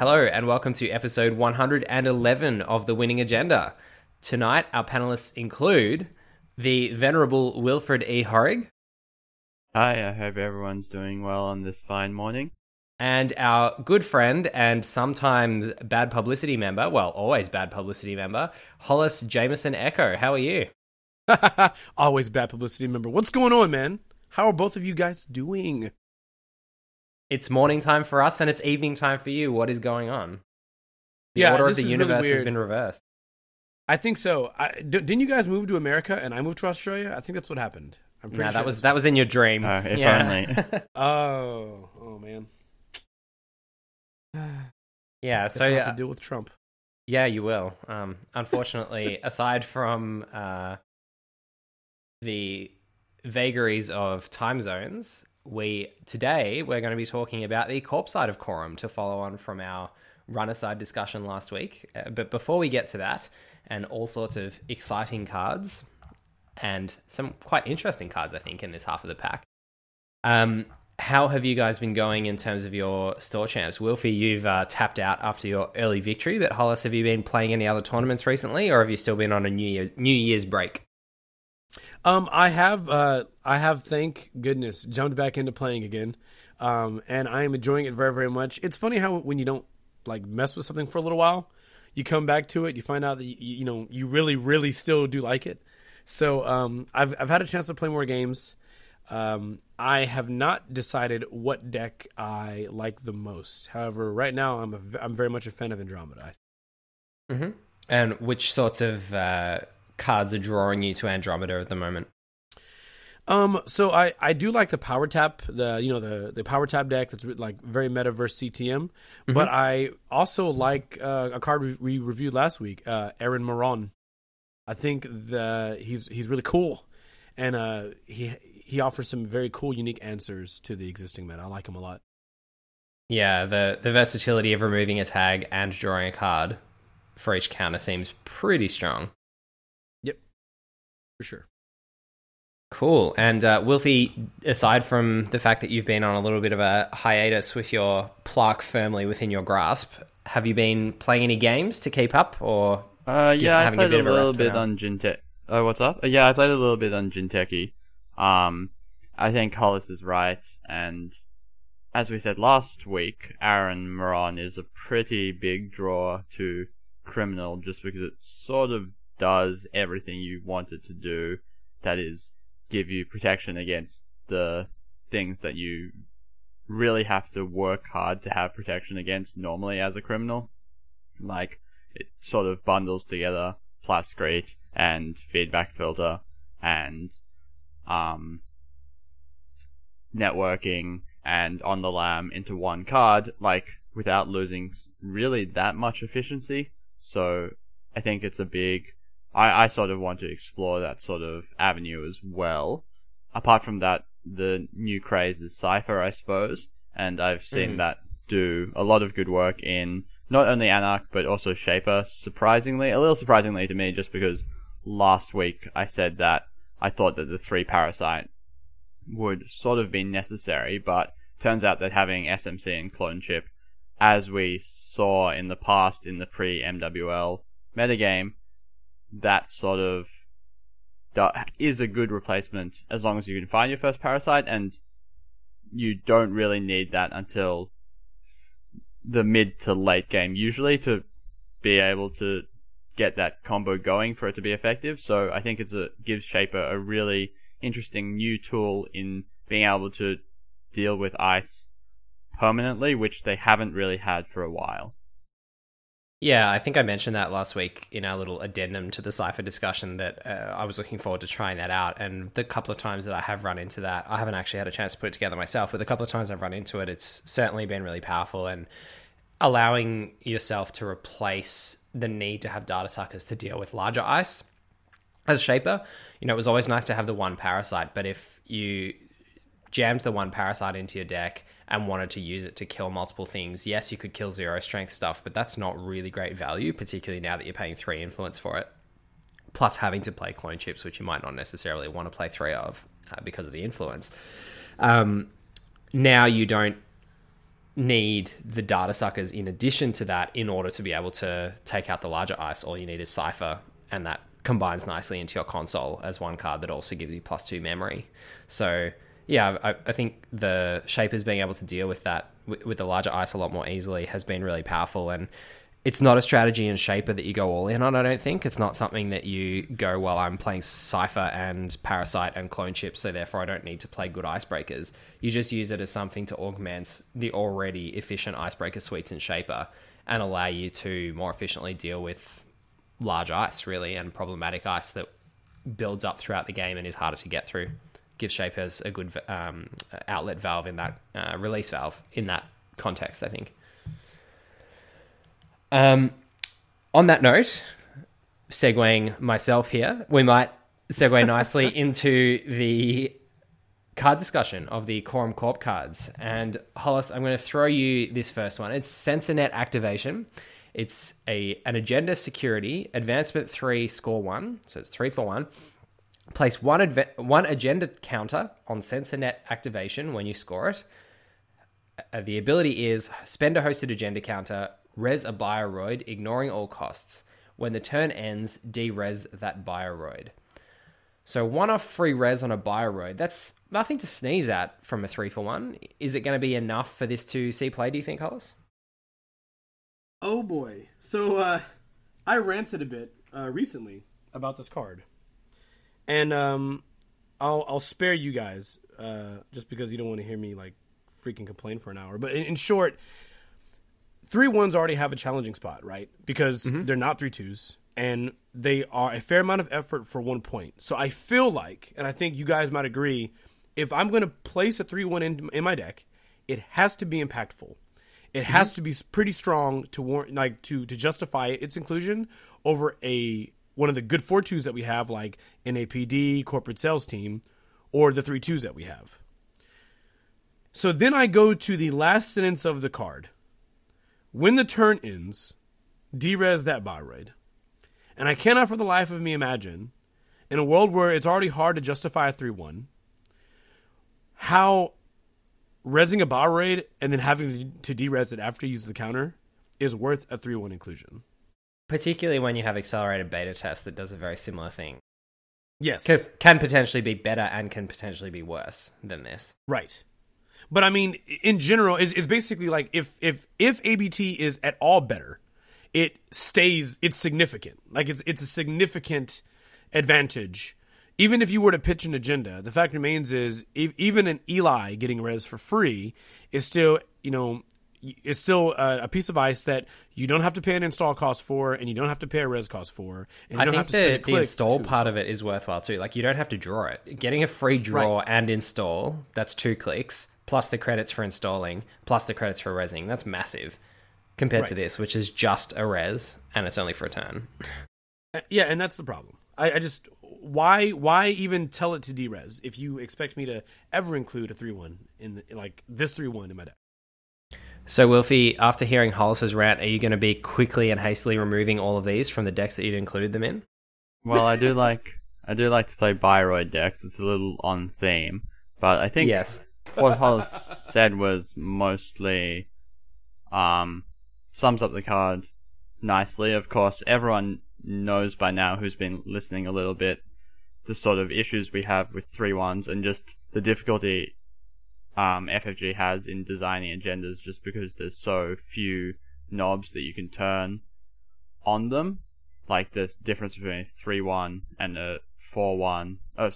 Hello, and welcome to episode 111 of The Winning Agenda. Tonight, our panelists include the venerable Wilfred E. Horrig Hi, I hope everyone's doing well on this fine morning. and our good friend and sometimes bad publicity member, well, always bad publicity member, Hollis Jameson Echo. How are you? Always bad publicity member. What's going on, man? How are both of you guys doing? It's morning time for us and it's evening time for you. What is going on? The Yeah, order of the is really universe has been reversed. I think so. I, d- didn't you guys move to America and I moved to Australia? I think that's what happened. I'm pretty No, sure that was that was in your dream. Oh, if yeah. Oh, oh man. yeah, So so yeah, have to deal with Trump. Yeah, you will. Um, unfortunately, aside from uh, the vagaries of time zones, we today we're going to be talking about the corp side of quorum to follow on from our runner side discussion last week. Uh, but before we get to that, and all sorts of exciting cards and some quite interesting cards, I think, in this half of the pack. Um, how have you guys been going in terms of your store champs? Wilfie, you've uh, tapped out after your early victory, but Hollis, have you been playing any other tournaments recently, or have you still been on a New Year New Year's break? Um, I have, uh, I have, thank goodness, jumped back into playing again. Um, and I am enjoying it very, very much. It's funny how when you don't like mess with something for a little while, you come back to it, you find out that you, you know you really, really still do like it. So um, I've I've had a chance to play more games. Um, I have not decided what deck I like the most. However, right now I'm a, I'm very much a fan of Andromeda. Mm-hmm. And which sorts of uh, cards are drawing you to Andromeda at the moment? Um, so I, I do like the power tap, the you know the the power tap deck that's like very metaverse CTM, but I also like uh, a card we, we reviewed last week, uh, Aaron Marrón. I think the he's he's really cool, and uh, he he offers some very cool, unique answers to the existing meta. I like him a lot. Yeah, the the versatility of removing a tag and drawing a card for each counter seems pretty strong. For sure. Cool. And uh, Wilfie, aside from the fact that you've been on a little bit of a hiatus with your plaque firmly within your grasp, have you been playing any games to keep up, or Uh, yeah, I having a played bit a, of a little bit now. on Jinte. Oh, what's up? Yeah, I played a little bit on Jinteki. Um, I think Hollis is right, and as we said last week, Aaron Marrón is a pretty big draw to Criminal just because it sort of does everything you want it to do. That is, give you protection against the things that you really have to work hard to have protection against normally as a criminal. Like, it sort of bundles together plus Plascrete and Feedback Filter and um, networking and on the lam into one card, like without losing really that much efficiency. So I think it's a big. I, I sort of want to explore that sort of avenue as well. Apart from that, the new craze is Sifr, I suppose, and I've seen Mhm. that do a lot of good work in not only Anarch but also Shaper. Surprisingly, a little surprisingly to me, just because last week I said that I thought that the three Parasite would sort of be necessary, but turns out that having SMC and clone chip, as we saw in the past in the pre MWL metagame, that sort of that is a good replacement as long as you can find your first parasite, and you don't really need that until the mid to late game usually to be able to get that combo going for it to be effective. So I think it's a gives Shaper a really interesting new tool in being able to deal with ice permanently, which they haven't really had for a while. Yeah, I think I mentioned that last week in our little addendum to the Sifr discussion that uh, I was looking forward to trying that out. And the couple of times that I have run into that, I haven't actually had a chance to put it together myself, but the couple of times I've run into it, it's certainly been really powerful and allowing yourself to replace the need to have data suckers to deal with larger ice. As Shaper, you know, it was always nice to have the one parasite, but if you jammed the one parasite into your deck and wanted to use it to kill multiple things, yes, you could kill zero strength stuff, but that's not really great value, particularly now that you're paying three influence for it. Plus, having to play clone chips, which you might not necessarily want to play three of uh, because of the influence. Um, now you don't need the data suckers in addition to that in order to be able to take out the larger ice. All you need is Sifr, and that combines nicely into your console as one card that also gives you plus two memory. So yeah, I, I think the Shapers being able to deal with that with, with the larger ice a lot more easily has been really powerful and it's not a strategy in Shaper that you go all in on, I don't think. It's not something that you go, well, I'm playing Sifr and Parasite and Clone Chips, so therefore I don't need to play good icebreakers. You just use it as something to augment the already efficient icebreaker suites in Shaper and allow you to more efficiently deal with large ice, really, and problematic ice that builds up throughout the game and is harder to get through. Gives Shapers a good um, outlet valve in that, uh, release valve in that context, I think. Um, on that note, segueing myself here, we might segue nicely into the card discussion of the Quorum Corp cards. And Hollis, I'm going to throw you this first one. It's SensorNet activation. It's a an agenda security advancement three score one, so it's three for one. Place one adve- one agenda counter on SensorNet activation when you score it. Uh, the ability is spend a hosted agenda counter, res a bioroid, ignoring all costs. When the turn ends, de-res that bioroid. So one off free res on a bioroid, that's nothing to sneeze at from a three for one. Is it going to be enough for this to see play, do you think, Hollis? Oh boy. So uh, I ranted a bit uh, recently about this card, and um, I'll I'll spare you guys uh, just because you don't want to hear me like freaking complain for an hour. But in, in short, three ones already have a challenging spot, right? Because they're not three twos, and they are a fair amount of effort for one point. So I feel like, and I think you guys might agree, if I'm going to place a three one in, in my deck, it has to be impactful. It has to be pretty strong to warrant, like to to justify its inclusion over a one of the good four twos that we have, like NAPD, corporate sales team, or the three twos that we have. So then I go to the last sentence of the card. When the turn ends, derez that bioroid. And I cannot for the life of me imagine, in a world where it's already hard to justify a 3 1, how resing a bioroid and then having to derez it after you use the counter is worth a 3 1 inclusion. Particularly when you have accelerated beta test that does a very similar thing. Yes. Can, can potentially be better and can potentially be worse than this. Right. But I mean, in general, it's, it's basically like if if if ABT is at all better, it stays. It's significant. Like it's it's a significant advantage. Even if you were to pitch an agenda, the fact remains is e- even an Eli getting res for free is still you know it's still a, a piece of ice that you don't have to pay an install cost for, and you don't have to pay a res cost for. And you I don't think have to spend a the, the install part of it is worthwhile too. Like you don't have to draw it. Getting a free draw Right. and install, that's two clicks, plus the credits for installing, plus the credits for resing. That's massive compared to this, which is just a res and it's only for a turn. Uh, yeah, and that's the problem. I, I just why why even tell it to derez if you expect me to ever include a three one in, the, like this three one in my deck? So, Wilfie, after hearing Hollis's rant, are you going to be quickly and hastily removing all of these from the decks that you'd included them in? Well, I do like I do like to play Bioroid decks. It's a little on theme, but I think Yes. what Hollis said was mostly um sums up the card nicely. Of course, everyone knows by now who's been listening a little bit the sort of issues we have with three ones and just the difficulty um, FFG has in designing agendas just because there's so few knobs that you can turn on them. Like there's difference between a three one and a four one, a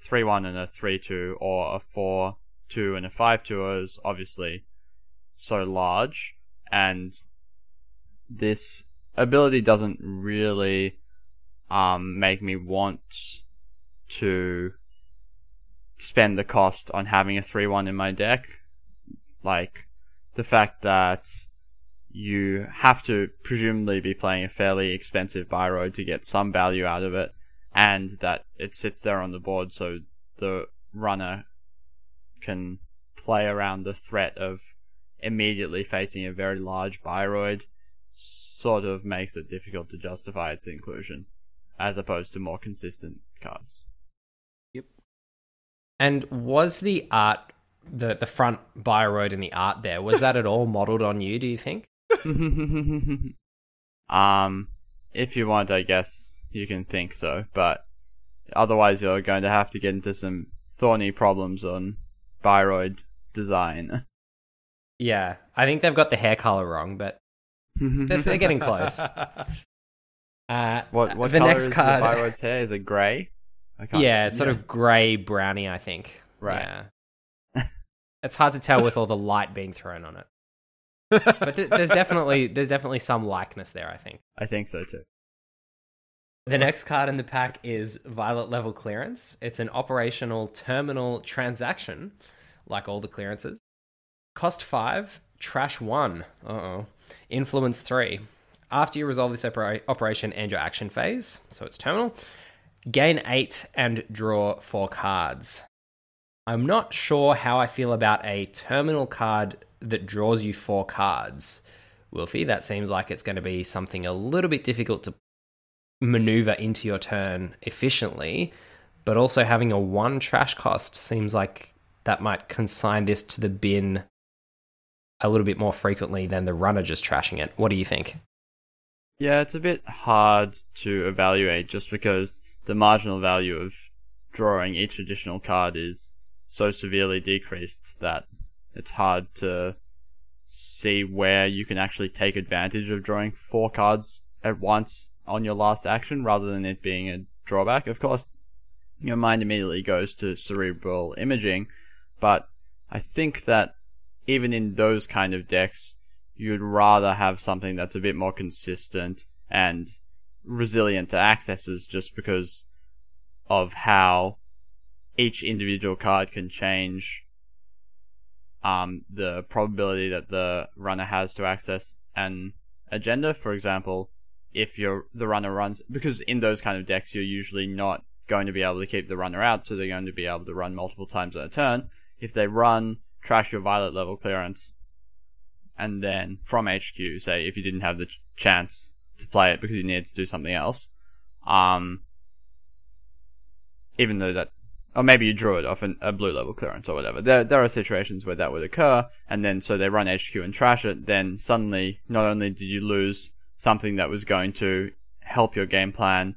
three one and a three two, or a four two and a five two is obviously so large, and this ability doesn't really um, make me want to spend the cost on having a 3 1 in my deck. Like, the fact that you have to presumably be playing a fairly expensive Bioroid to get some value out of it, and that it sits there on the board so the runner can play around the threat of immediately facing a very large Bioroid sort of makes it difficult to justify its inclusion, as opposed to more consistent cards. And was the art the the front Bioroid and the art there was that at all modeled on you? Do you think? um, if you want, I guess you can think so, but otherwise you're going to have to get into some thorny problems on Bioroid design. Yeah, I think they've got the hair color wrong, but they're, they're getting close. Uh, what what the color next is card? the Bioroid's hair? Is it grey? Yeah, it's sort of grey browny, I think. Right. Yeah. it's hard to tell with all the light being thrown on it. But th- there's definitely there's definitely some likeness there, I think. I think so too. The next card in the pack is Violet Level Clearance. It's an operational terminal transaction, like all the clearances. Cost 5, Trash 1. Uh oh. Influence 3. After you resolve this opera- operation and your action phase, so it's terminal, gain 8 and draw 4 cards. I'm not sure how I feel about a terminal card that draws you 4 cards. Wilfie, that seems like it's going to be something a little bit difficult to maneuver into your turn efficiently, but also having a one trash cost seems like that might consign this to the bin a little bit more frequently than the runner just trashing it. What do you think? Yeah, it's a bit hard to evaluate just because the marginal value of drawing each additional card is so severely decreased that it's hard to see where you can actually take advantage of drawing four cards at once on your last action rather than it being a drawback. Of course, your mind immediately goes to cerebral imaging, but I think that even in those kind of decks, you'd rather have something that's a bit more consistent and resilient to accesses just because of how each individual card can change um, the probability that the runner has to access an agenda. For example, if you're the runner runs because in those kind of decks you're usually not going to be able to keep the runner out, so they're going to be able to run multiple times on a turn. If they run trash your violet level clearance, and then from HQ, say if you didn't have the ch- chance to play it because you needed to do something else, um, even though that, or maybe you drew it off an, a blue level clearance or whatever. There, there are situations where that would occur, and then so they run HQ and trash it. Then suddenly, not only did you lose something that was going to help your game plan,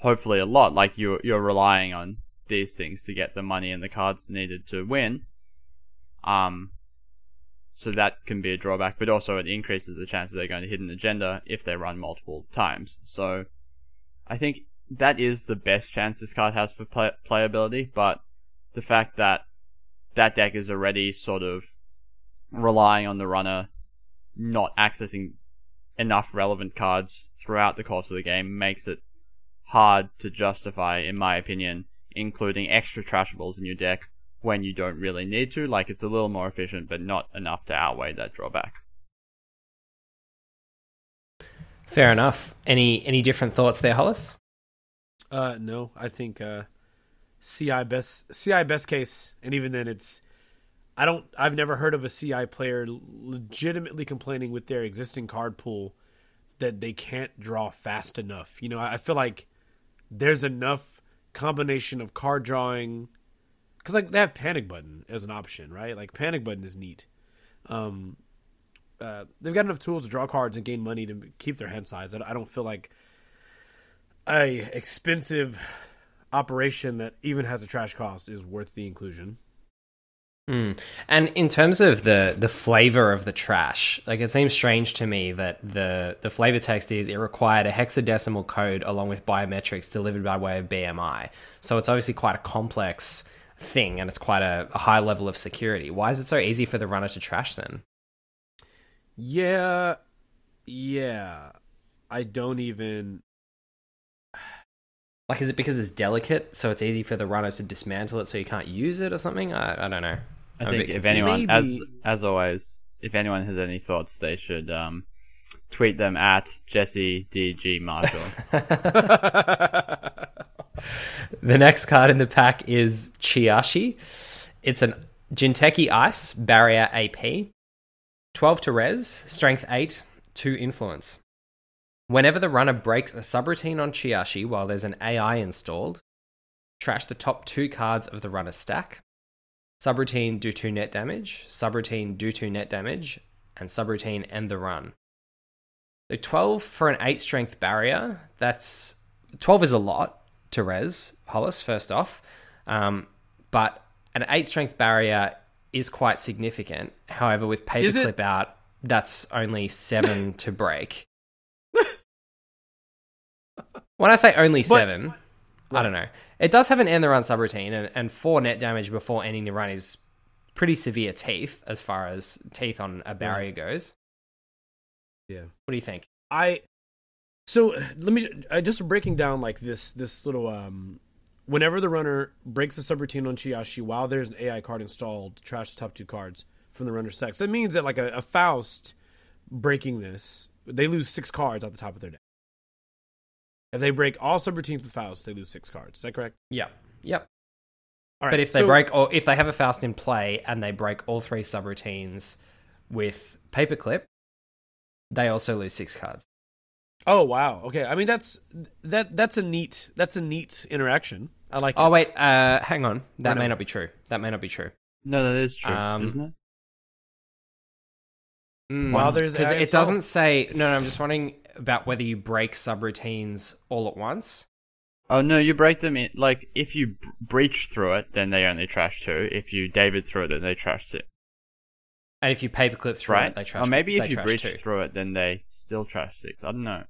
hopefully a lot, like you're you're relying on these things to get the money and the cards needed to win. Um, so that can be a drawback, but also it increases the chance that they're going to hit an agenda if they run multiple times. So I think that is the best chance this card has for play- playability, but the fact that that deck is already sort of relying on the runner not accessing enough relevant cards throughout the course of the game makes it hard to justify, in my opinion, including extra trashables in your deck when you don't really need to. Like it's a little more efficient, but not enough to outweigh that drawback. Fair enough. Any any different thoughts there, Hollis? Uh, no, I think uh, CI best CI best case, and even then, it's I don't. I've never heard of a CI player legitimately complaining with their existing card pool that they can't draw fast enough. You know, I feel like there's enough combination of card drawing because like they have panic button as an option, right? Like panic button is neat. Um, uh, they've got enough tools to draw cards and gain money to keep their hand size. I don't feel like a expensive operation that even has a trash cost is worth the inclusion. Mm. And in terms of the the flavor of the trash, like it seems strange to me that the the flavor text is it required a hexadecimal code along with biometrics delivered by way of BMI. So it's obviously quite a complex thing and it's quite a, a high level of security. Why is it so easy for the runner to trash then? Yeah, yeah. I don't even. Like, is it because it's delicate, so it's easy for the runner to dismantle it, so you can't use it or something? I, I don't know. I I'm a think if confused. anyone, as as always, if anyone has any thoughts, they should um, tweet them at Jesse DG Marshall. The next card in the pack is Chiyashi. It's an Jinteki Ice Barrier AP. 12 to res, strength 8, 2 influence. Whenever the runner breaks a subroutine on Chiyashi while there's an AI installed, trash the top two cards of the runner's stack. subroutine do 2 net damage, subroutine do 2 net damage, and subroutine end the run. So 12 for an 8 strength barrier, that's 12 is a lot to res, Hollis, first off. Um, but an 8 strength barrier is quite significant. However, with paperclip out, that's only 7 to break. when I say only 7, I don't know. It does have an end the run subroutine, and, and 4 net damage before ending the run is pretty severe teeth as far as teeth on a barrier goes. Yeah. What do you think? I so let me I just breaking down like this this little um whenever the runner breaks a subroutine on Chiyashi while there's an AI card installed trash the top two cards from the runner's deck. So it means that like a, a Faust breaking this, they lose six cards off the top of their deck. If they break all subroutines with Faust, they lose six cards. Is that correct? Yep. Yep. All right. But if they so- break, or if they have a Faust in play and they break all three subroutines with Paperclip, they also lose six cards. Oh wow. Okay. I mean that's that that's a neat that's a neat interaction. I like Oh it. wait, uh, hang on. That may not be true. That may not be true. No, that is true, Um, isn't it? While there's because it doesn't say. No, no. I'm just wondering about whether you break subroutines all at once. Oh no, you break them in. Like if you b- breach through it, then they only trash two. If you David through it, then they trash six. And if you paperclip through Right? it, they trash. or maybe if you bridge two. through it, then they still trash six. I don't know.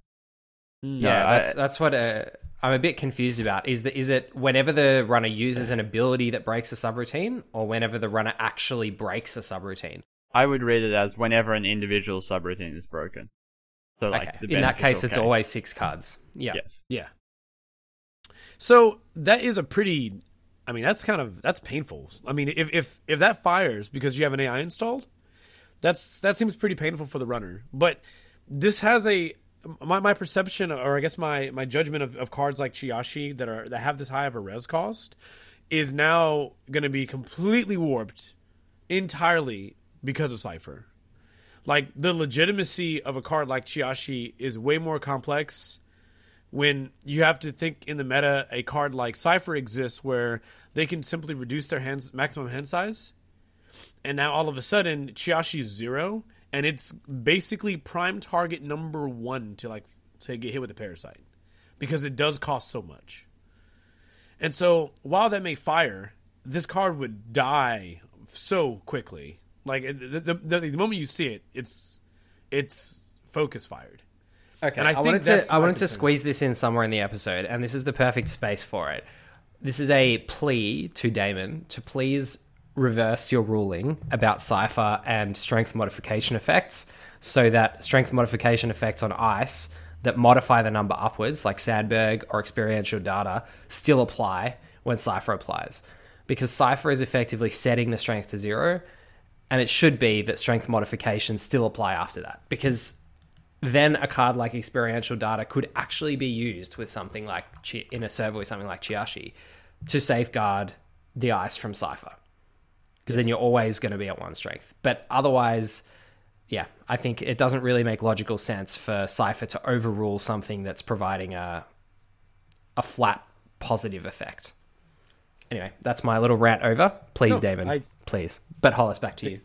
Mm. Yeah, No, I- that's that's what uh, I'm a bit confused about. Is that is it whenever the runner uses an ability that breaks a subroutine, or whenever the runner actually breaks a subroutine? I would read it as whenever an individual subroutine is broken. So like okay, the in that case, beneficial it's always six cards. Yeah, yes. Yeah. So that is a pretty. I mean, that's kind of that's painful. I mean, if if if that fires because you have an AI installed, that's that seems pretty painful for the runner. But this has a my my perception, or I guess my my judgment of, of cards like Chiyashi that are that have this high of a res cost is now going to be completely warped entirely because of Sifr. Like the legitimacy of a card like Chiyashi is way more complex when you have to think in the meta a card like Sifr exists where they can simply reduce their hands maximum hand size. And now all of a sudden Chiyashi is zero and it's basically prime target number one to like to get hit with a parasite. Because it does cost so much. And so while that may fire, this card would die so quickly. Like the, the, the, the moment you see it, it's it's focus fired. Okay, And I I, think wanted to I wanted to squeeze this in somewhere in the episode, and this is the perfect space for it. This is a plea to Damon to please reverse your ruling about Sifr and strength modification effects, so that strength modification effects on ice that modify the number upwards, like Sandburg or experiential data, still apply when Sifr applies, because Sifr is effectively setting the strength to zero. And it should be that strength modifications still apply after that because then a card like experiential data could actually be used with something like in a server with something like Chiyashi to safeguard the ice from Sifr. Because then you're always going to be at one strength. But otherwise, yeah, I think it doesn't really make logical sense for Sifr to overrule something that's providing a a flat positive effect. Anyway, that's my little rant over. Please, No, Damon. I- please. But Hollis, back to you.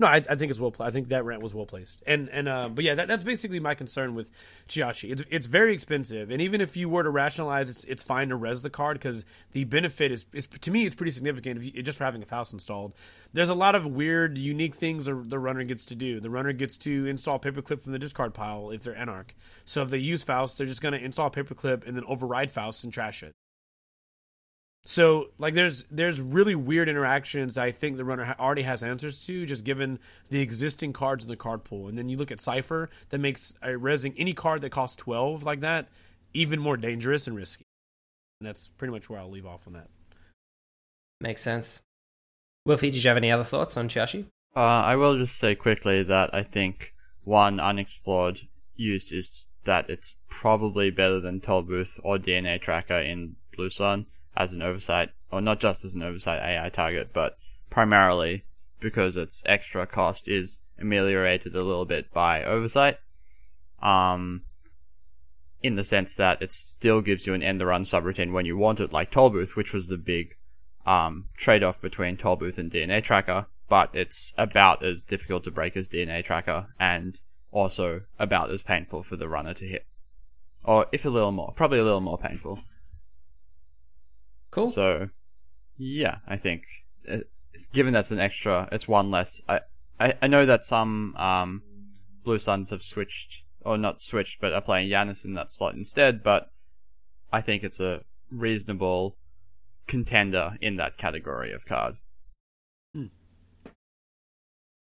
No, I, I think it's well. I think that rant was well placed, and and uh, but yeah, that, that's basically my concern with Chiyashi. It's it's very expensive, and even if you were to rationalize, it's it's fine to res the card because the benefit is, is to me it's pretty significant if you, just for having a Faust installed. There's a lot of weird, unique things the, the runner gets to do. The runner gets to install paperclip from the discard pile if they're Anarch. So if they use Faust, they're just going to install paperclip and then override Faust and trash it. So like there's there's really weird interactions I think the runner ha- already has answers to just given the existing cards in the card pool. And then you look at Sifr that makes a resing any card that costs 12 like that even more dangerous and risky. And that's pretty much where I'll leave off on that. Makes sense. Wilfie, did you have any other thoughts on Chiyashi? Uh, I will just say quickly that I think one unexplored use is that it's probably better than Tollbooth or DNA Tracker in Blue Sun as an oversight, or not just as an oversight AI target, but primarily because its extra cost is ameliorated a little bit by oversight. Um, in the sense that it still gives you an end the run subroutine when you want it, like Tollbooth, which was the big um, trade off between Tollbooth and DNA Tracker, but it's about as difficult to break as DNA Tracker and also about as painful for the runner to hit. Or if a little more, probably a little more painful. Cool. So, yeah, I think uh, given that's an extra, it's one less. I I, I know that some um, Blue Suns have switched or not switched, but are playing Yanis in that slot instead. But I think it's a reasonable contender in that category of card.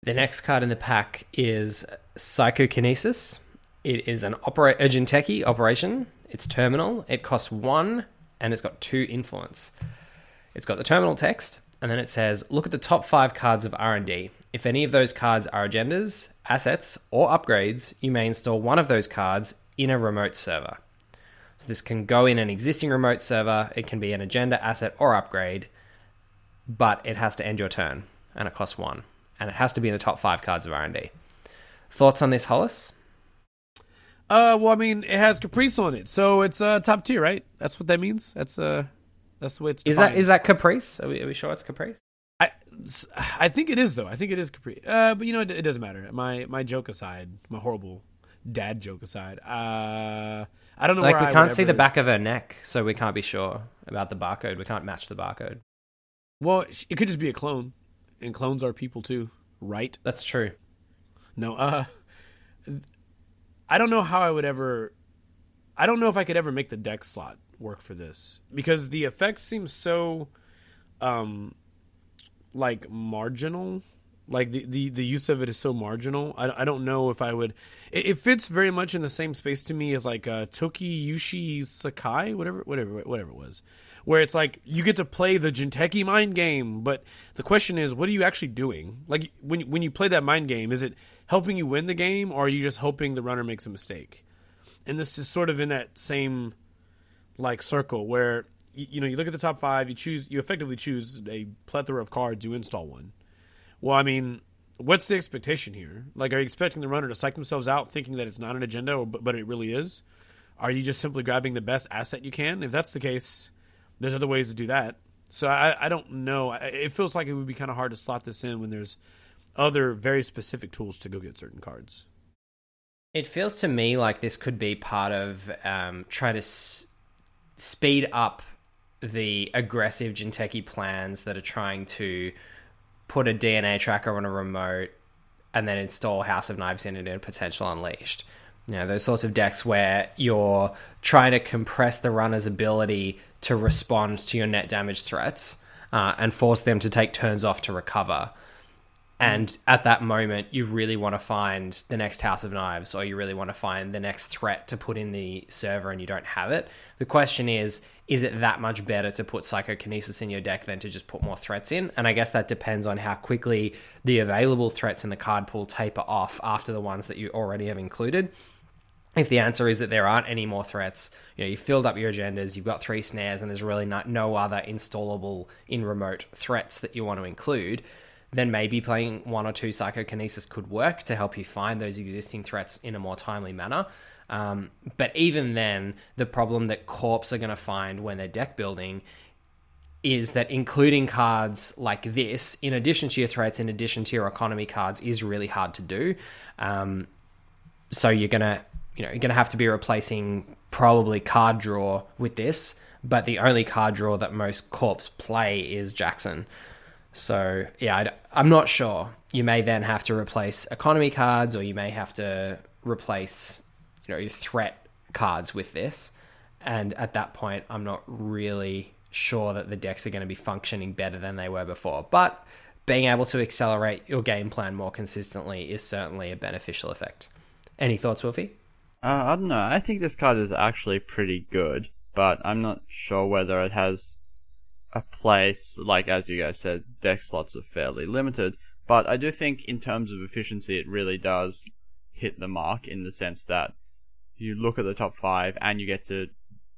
The next card in the pack is Psychokinesis. It is an opera- a Jinteki operation. It's terminal. It costs one, and it's got two influence. It's got the terminal text, and then it says, "Look at the top five cards of R and D. If any of those cards are agendas, assets, or upgrades, you may install one of those cards in a remote server." So this can go in an existing remote server. It can be an agenda, asset, or upgrade, but it has to end your turn, and it costs one, and it has to be in the top five cards of R and D. Thoughts on this, Hollis? Uh, well, I mean, it has Caprice on it, so it's uh top tier, right? That's what that means. That's uh, that's the way it's. Is that is that Caprice? Are we, are we sure it's Caprice? I, I think it is though. I think it is Caprice. Uh, but you know, it, it doesn't matter. My my joke aside, my horrible dad joke aside. Uh, I don't know. Like we I can't see the back of her neck, so we can't be sure about the barcode. We can't match the barcode. Well, it could just be a clone, and clones are people too, right? That's true. No, uh, I don't know how I would ever. I don't know if I could ever make the deck slot work for this because the effects seem so, um, like marginal. Like the, the, the use of it is so marginal. I, I don't know if I would. It, it fits very much in the same space to me as like uh, Toshiyuki Sakai, whatever, whatever, whatever it was, where it's like you get to play the Jinteki mind game, but the question is, what are you actually doing? Like when when you play that mind game, is it helping you win the game, or are you just hoping the runner makes a mistake? And this is sort of in that same like circle where you, you know you look at the top five, you choose, you effectively choose a plethora of cards, you install one. Well, I mean, what's the expectation here? Like, are you expecting the runner to psych themselves out, thinking that it's not an agenda, or, but it really is? Are you just simply grabbing the best asset you can? If that's the case, there's other ways to do that. So I, I don't know. It feels like it would be kind of hard to slot this in when there's other very specific tools to go get certain cards. It feels to me like this could be part of um, trying to s- speed up the aggressive Jinteki plans that are trying to put a DNA tracker on a remote and then install House of Knives in it in Potential Unleashed. You know, those sorts of decks where you're trying to compress the runner's ability to respond to your net damage threats uh, and force them to take turns off to recover. And at that moment, you really want to find the next House of Knives, or you really want to find the next threat to put in the server, and you don't have it. The question is, is it that much better to put Psychokinesis in your deck than to just put more threats in? And I guess that depends on how quickly the available threats in the card pool taper off after the ones that you already have included. If the answer is that there aren't any more threats, you know, you filled up your agendas, you've got three snares, and there's really not, no other installable in remote threats that you want to include, then maybe playing one or two psychokinesis could work to help you find those existing threats in a more timely manner. Um, but even then, the problem that corps are going to find when they're deck building is that including cards like this, in addition to your threats, in addition to your economy cards, is really hard to do. Um, so you're gonna, you know, you're gonna have to be replacing probably card draw with this. But the only card draw that most corps play is Jackson. So yeah, I, am not sure. You may then have to replace economy cards, or you may have to replace, you know, threat cards with this. And at that point, I'm not really sure that the decks are going to be functioning better than they were before. But being able to accelerate your game plan more consistently is certainly a beneficial effect. Any thoughts, Wolfie? Uh, I don't know. I think this card is actually pretty good, but I'm not sure whether it has a place. Like as you guys said, deck slots are fairly limited, but I do think in terms of efficiency, it really does hit the mark in the sense that you look at the top five and you get to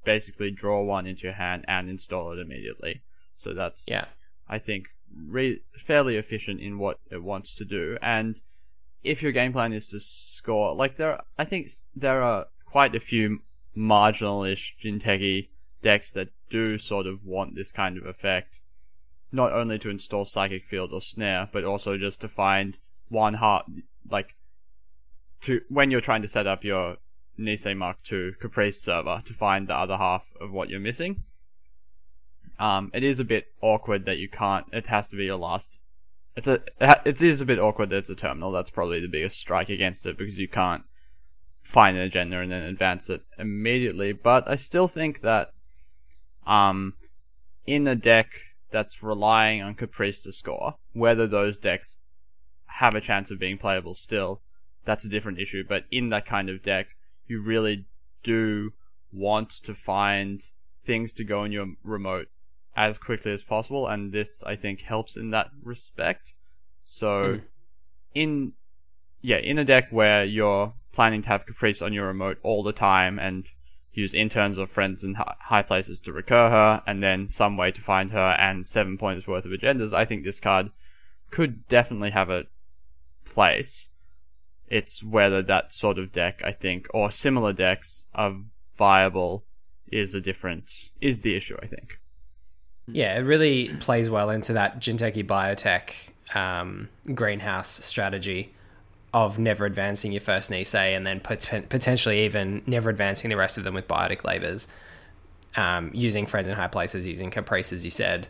basically draw one into your hand and install it immediately. So that's Yeah. I think re- fairly efficient in what it wants to do. And if your game plan is to score, like there, I think there are quite a few marginalish Jinteki decks that do sort of want this kind of effect. not only to install Psychic Field or Snare, but also just to find one heart, like, to when you're trying to set up your Nisei Mark II Caprice server to find the other half of what you're missing. Um, it is a bit awkward that you can't. It has to be your last. It's a. It is a bit awkward that it's a terminal. That's probably the biggest strike against it because you can't find an agenda and then advance it immediately. But I still think that, um, in a deck that's relying on Caprice to score, whether those decks have a chance of being playable still, that's a different issue. But in that kind of deck, you really do want to find things to go in your remote as quickly as possible, and this I think helps in that respect. So, mm. in yeah, in a deck where you're planning to have Caprice on your remote all the time and use interns or friends in high places to recur her, and then some way to find her and seven points worth of agendas, I think this card could definitely have a place. It's whether that sort of deck, I think, or similar decks are viable is a different, is the issue, I think. Yeah, it really plays well into that Jinteki Biotech um, greenhouse strategy of never advancing your first Nisei and then pot- potentially even never advancing the rest of them with biotic labors. Um, using friends in high places, using Caprice, as you said.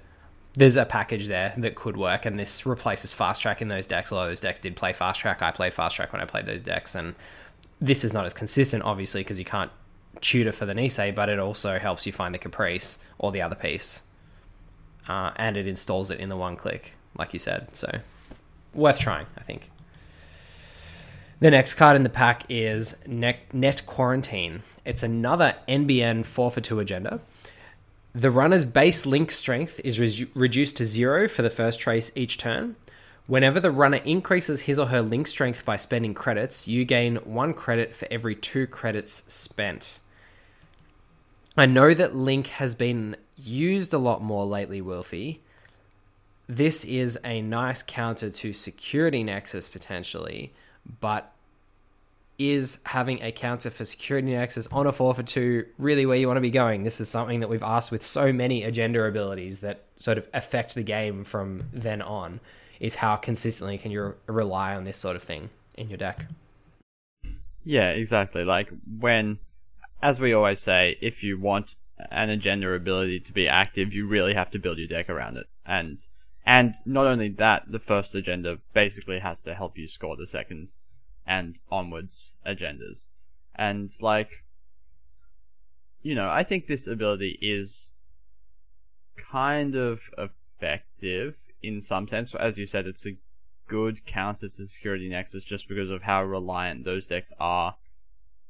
There's a package there that could work, and this replaces fast track in those decks. A lot of those decks did play fast track. I played fast track when I played those decks, and this is not as consistent, obviously, because you can't tutor for the Nisei, but it also helps you find the Caprice or the other piece uh, and it installs it in the one click, like you said. So worth trying, I think. The next card in the pack is Net, Net Quarantine. It's another NBN 4 for 2 agenda. The runner's base link strength is re- reduced to zero for the first trace each turn. Whenever the runner increases his or her link strength by spending credits, you gain one credit for every two credits spent. I know that Link has been used a lot more lately, Wilfie. This is a nice counter to Security Nexus potentially, but is having a counter for Security Nexus on a 4 for 2 really where you want to be going? This is something that we've asked with so many agenda abilities that sort of affect the game from then on, is how consistently can you rely on this sort of thing in your deck? Yeah, exactly. Like when, as we always say, if you want an agenda ability to be active, you really have to build your deck around it. And and not only that, the first agenda basically has to help you score the second and onwards agendas. And like you know, I think this ability is kind of effective in some sense. As you said, it's a good counter to Security Nexus just because of how reliant those decks are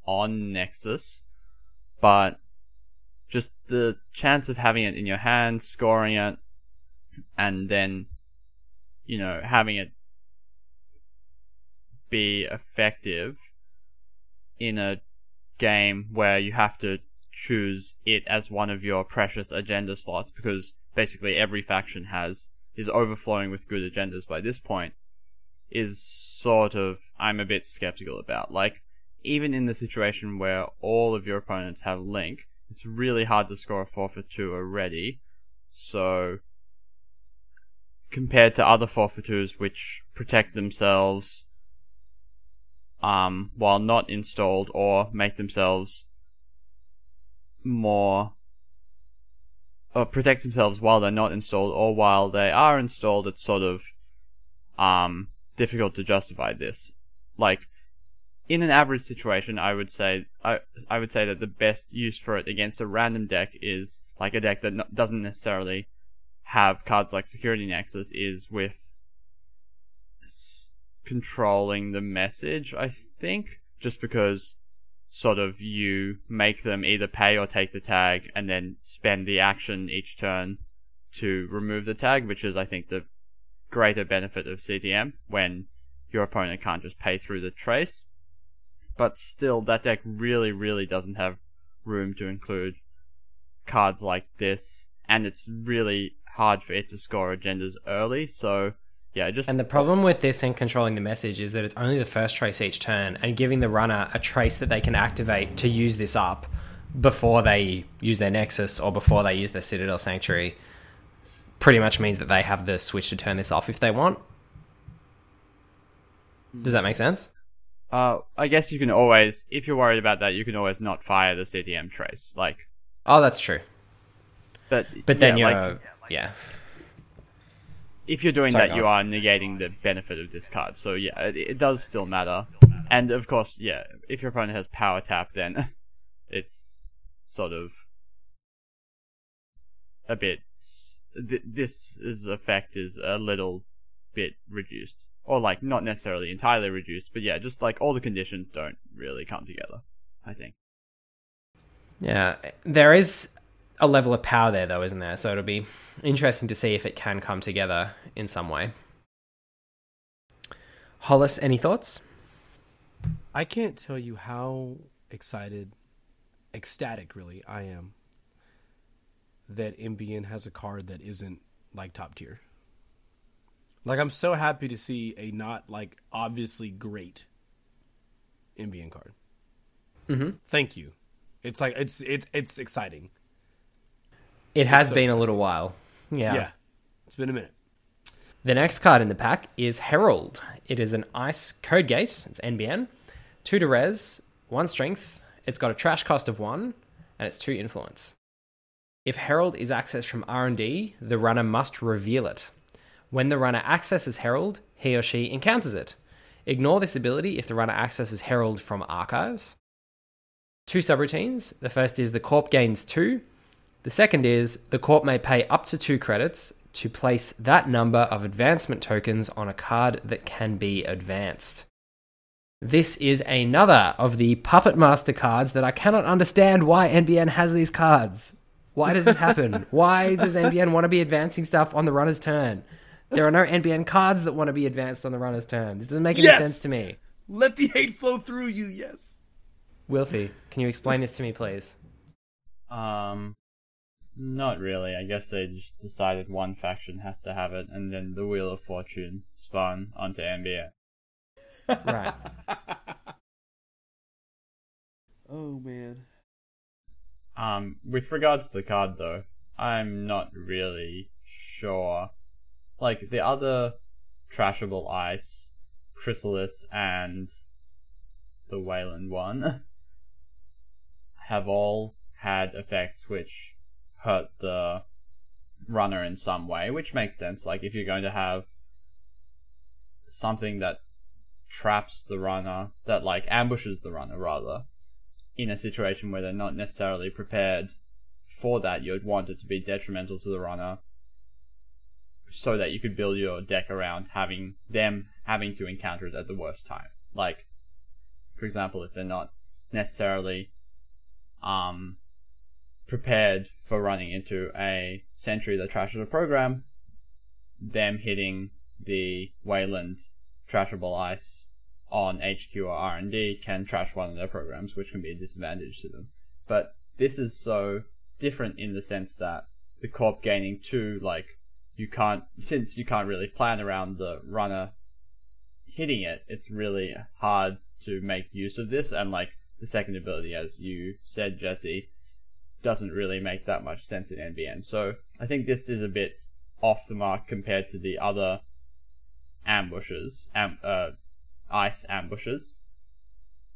on Nexus. But just the chance of having it in your hand, scoring it, and then, you know, having it be effective in a game where you have to choose it as one of your precious agenda slots because basically every faction has is overflowing with good agendas by this point is sort of I'm a bit skeptical about. Like even in the situation where all of your opponents have Link, it's really hard to score a 4 for 2 already. So, compared to other 4 for 2s which protect themselves um, while not installed or make themselves more or protect themselves while they're not installed or while they are installed, it's sort of um, difficult to justify this. Like, in an average situation, I would say I I would say that the best use for it against a random deck is like a deck that no, doesn't necessarily have cards like Security Nexus is with s- controlling the message. I think just because sort of you make them either pay or take the tag and then spend the action each turn to remove the tag, which is I think the greater benefit of CTM when your opponent can't just pay through the trace but still, that deck really, really doesn't have room to include cards like this, and it's really hard for it to score agendas early. So, yeah, just and the problem with this and controlling the message is that it's only the first trace each turn, and giving the runner a trace that they can activate to use this up before they use their Nexus or before they use their Citadel Sanctuary pretty much means that they have the switch to turn this off if they want. Does that make sense? Uh, I guess you can always, if you're worried about that, you can always not fire the CTM trace. Like, Oh, that's true. but But then yeah, you're like, yeah. if you're doing Sorry, that, you are negating the benefit of this card. So yeah, it, it does still matter. And of course, yeah, if your opponent has power tap, then it's sort of a bit. Th- this is effect is a little bit reduced, or like not necessarily entirely reduced, but yeah, just like all the conditions don't really come together. I think. Yeah, there is a level of power there, though, isn't there? So it'll be interesting to see if it can come together in some way. Hollis, any thoughts? I can't tell you how excited, ecstatic, really, I am that NBN has a card that isn't like top tier. Like, I'm so happy to see a not like obviously great NBN card. Mm-hmm. Thank you. It's like it's it's it's exciting. It has so been a little while. Yeah. yeah, it's been a minute. The next card in the pack is Herald. It is an ice code gate. It's NBN. Two to res, one strength. It's got a trash cost of one, and it's two influence. If Herald is accessed from R&D, the runner must reveal it. When the runner accesses Herald, he or she encounters it. Ignore this ability if the runner accesses Herald from archives. Two subroutines. The first is the Corp gains two. The second is the court may pay up to two credits to place that number of advancement tokens on a card that can be advanced. This is another of the Puppet Master cards that I cannot understand why NBN has these cards. Why does this happen? why does NBN want to be advancing stuff on the runner's turn? There are no NBN cards that want to be advanced on the runner's turn. This doesn't make any Yes! sense to me. Let the hate flow through you. Yes. Wilfie, can you explain this to me, please? Um, not really. I guess they just decided one faction has to have it, and then the Wheel of Fortune spun onto NBN. Right. Oh man. Um, with regards to the card though, I'm not really sure. Like the other trashable ice, Chrysalis and the Weyland one have all had effects which hurt the runner in some way, which makes sense. Like if you're going to have something that traps the runner, that like ambushes the runner rather, in a situation where they're not necessarily prepared for that, you'd want it to be detrimental to the runner so that you could build your deck around having them having to encounter it at the worst time. Like, for example, if they're not necessarily um, prepared for running into a sentry that trashes a program, them hitting the Weyland trashable ice on HQ or R&D can trash one of their programs, which can be a disadvantage to them. But this is so different in the sense that the corp gaining two, like you can't since you can't really plan around the runner hitting it. It's really hard to make use of this, and like the second ability, as you said, Jesse, doesn't really make that much sense in NBN. So I think this is a bit off the mark compared to the other ambushes, am- uh, ice ambushes.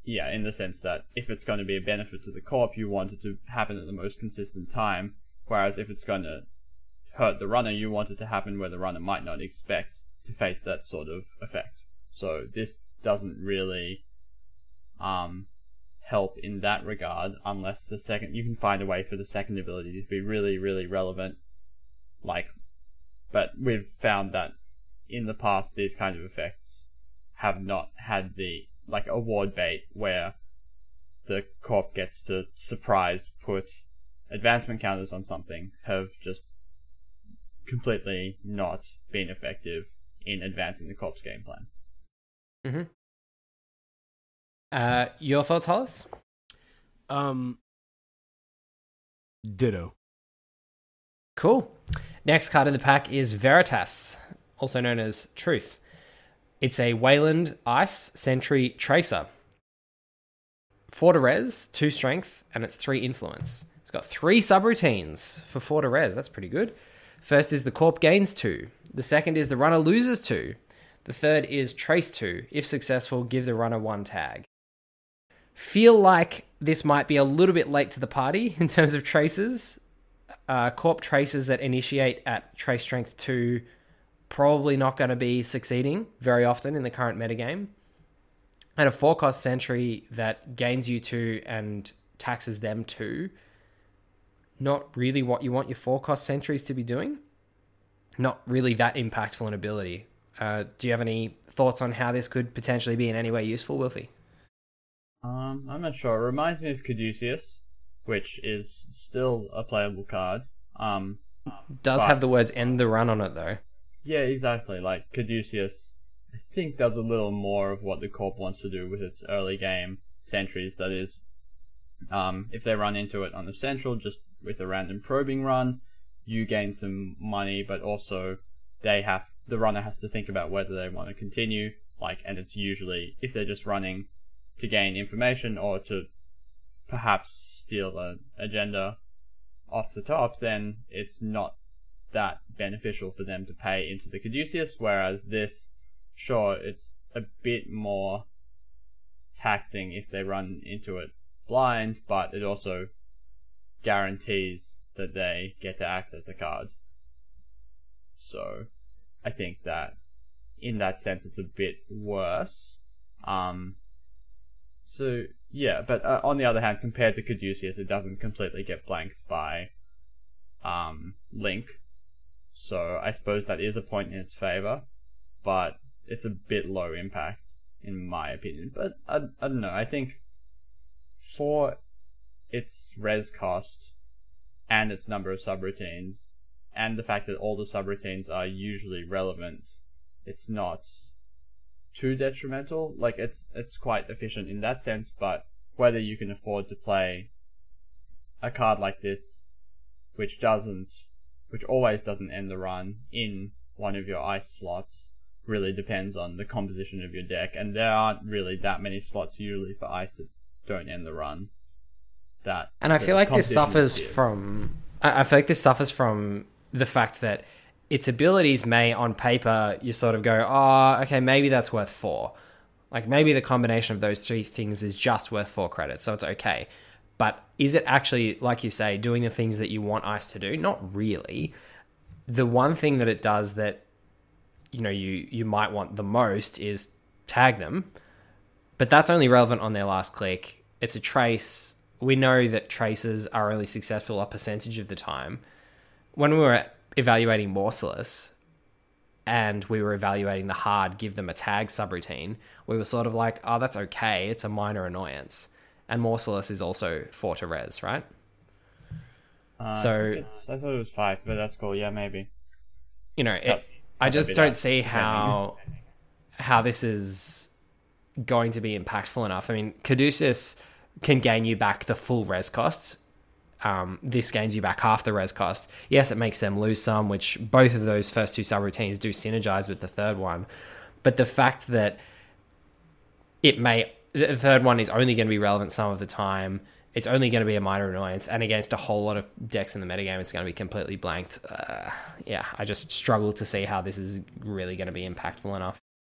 Yeah, in the sense that if it's going to be a benefit to the corp, you want it to happen at the most consistent time. Whereas if it's going to hurt the runner, you want it to happen where the runner might not expect to face that sort of effect. So this doesn't really um, help in that regard unless the second you can find a way for the second ability to be really, really relevant. Like, but we've found that in the past these kind of effects have not had the like award bait where the corp gets to surprise put advancement counters on something have just completely not been effective in advancing the corp's game plan. Mm-hmm. Uh, your thoughts, Hollis? Um. Ditto. Cool. Next card in the pack is Veritas, also known as Truth. It's a Weyland Ice Sentry Tracer. Four to res, two strength, and it's three influence. It's got three subroutines for four to res. That's pretty good. First is the Corp gains two. The second is the runner loses two. The third is trace two. If successful, give the runner one tag. Feel like this might be a little bit late to the party in terms of traces. Uh, corp traces that initiate at trace strength two probably not going to be succeeding very often in the current metagame. And a four cost sentry that gains you two and taxes them two. Not really what you want your four cost sentries to be doing. Not really that impactful an ability. Uh, do you have any thoughts on how this could potentially be in any way useful, Wilfie? Um, I'm not sure. It reminds me of Caduceus, which is still a playable card. Um, Does but- have the words end the run on it though. yeah, exactly. Like Caduceus, I think does a little more of what the Corp wants to do with its early game sentries. That is, um, if they run into it on the central, just with a random probing run, you gain some money, but also they have the runner has to think about whether they want to continue. Like, and it's usually if they're just running to gain information or to perhaps steal an agenda off the top, then it's not that beneficial for them to pay into the Caduceus, whereas this, sure, it's a bit more taxing if they run into it blind, but it also guarantees that they get to access a card. So, I think that in that sense, it's a bit worse. Um, so yeah, but uh, on the other hand, compared to Caduceus, it doesn't completely get blanked by um, Link. So I suppose that is a point in its favor, but it's a bit low impact in my opinion. But I, I don't know. I think for its res cost and its number of subroutines, and the fact that all the subroutines are usually relevant, it's not too detrimental. Like it's it's quite efficient in that sense, but whether you can afford to play a card like this, which doesn't, which always doesn't end the run in one of your ice slots, really depends on the composition of your deck, and there aren't really that many slots usually for ice that don't end the run. That And I feel like this suffers from. I I feel like this suffers from the fact that its abilities may, on paper, you sort of go, oh, okay, maybe that's worth four. Like maybe the combination of those three things is just worth four credits, so it's okay. But is it actually, like you say, doing the things that you want Ice to do? Not really. The one thing that it does that you know you you might want the most is tag them, but that's only relevant on their last click. It's a trace. We know that traces are only successful a percentage of the time. When we were evaluating Mausolus and we were evaluating the hard give them a tag subroutine, we were sort of like, oh, that's okay. It's a minor annoyance. And Mausolus is also four to res, right? Uh, so- I, I thought it was five, but that's cool. Yeah, maybe. you know, it, I just don't that- see how how this is going to be impactful enough. I mean, Caduceus can gain you back the full res cost. Um, this gains you back half the res cost. Yes, it makes them lose some, which both of those first two subroutines do synergize with the third one. But the fact that it may the third one is only going to be relevant some of the time. It's only going to be a minor annoyance, and against a whole lot of decks in the metagame, it's going to be completely blanked. Uh, yeah, I just struggle to see how this is really going to be impactful enough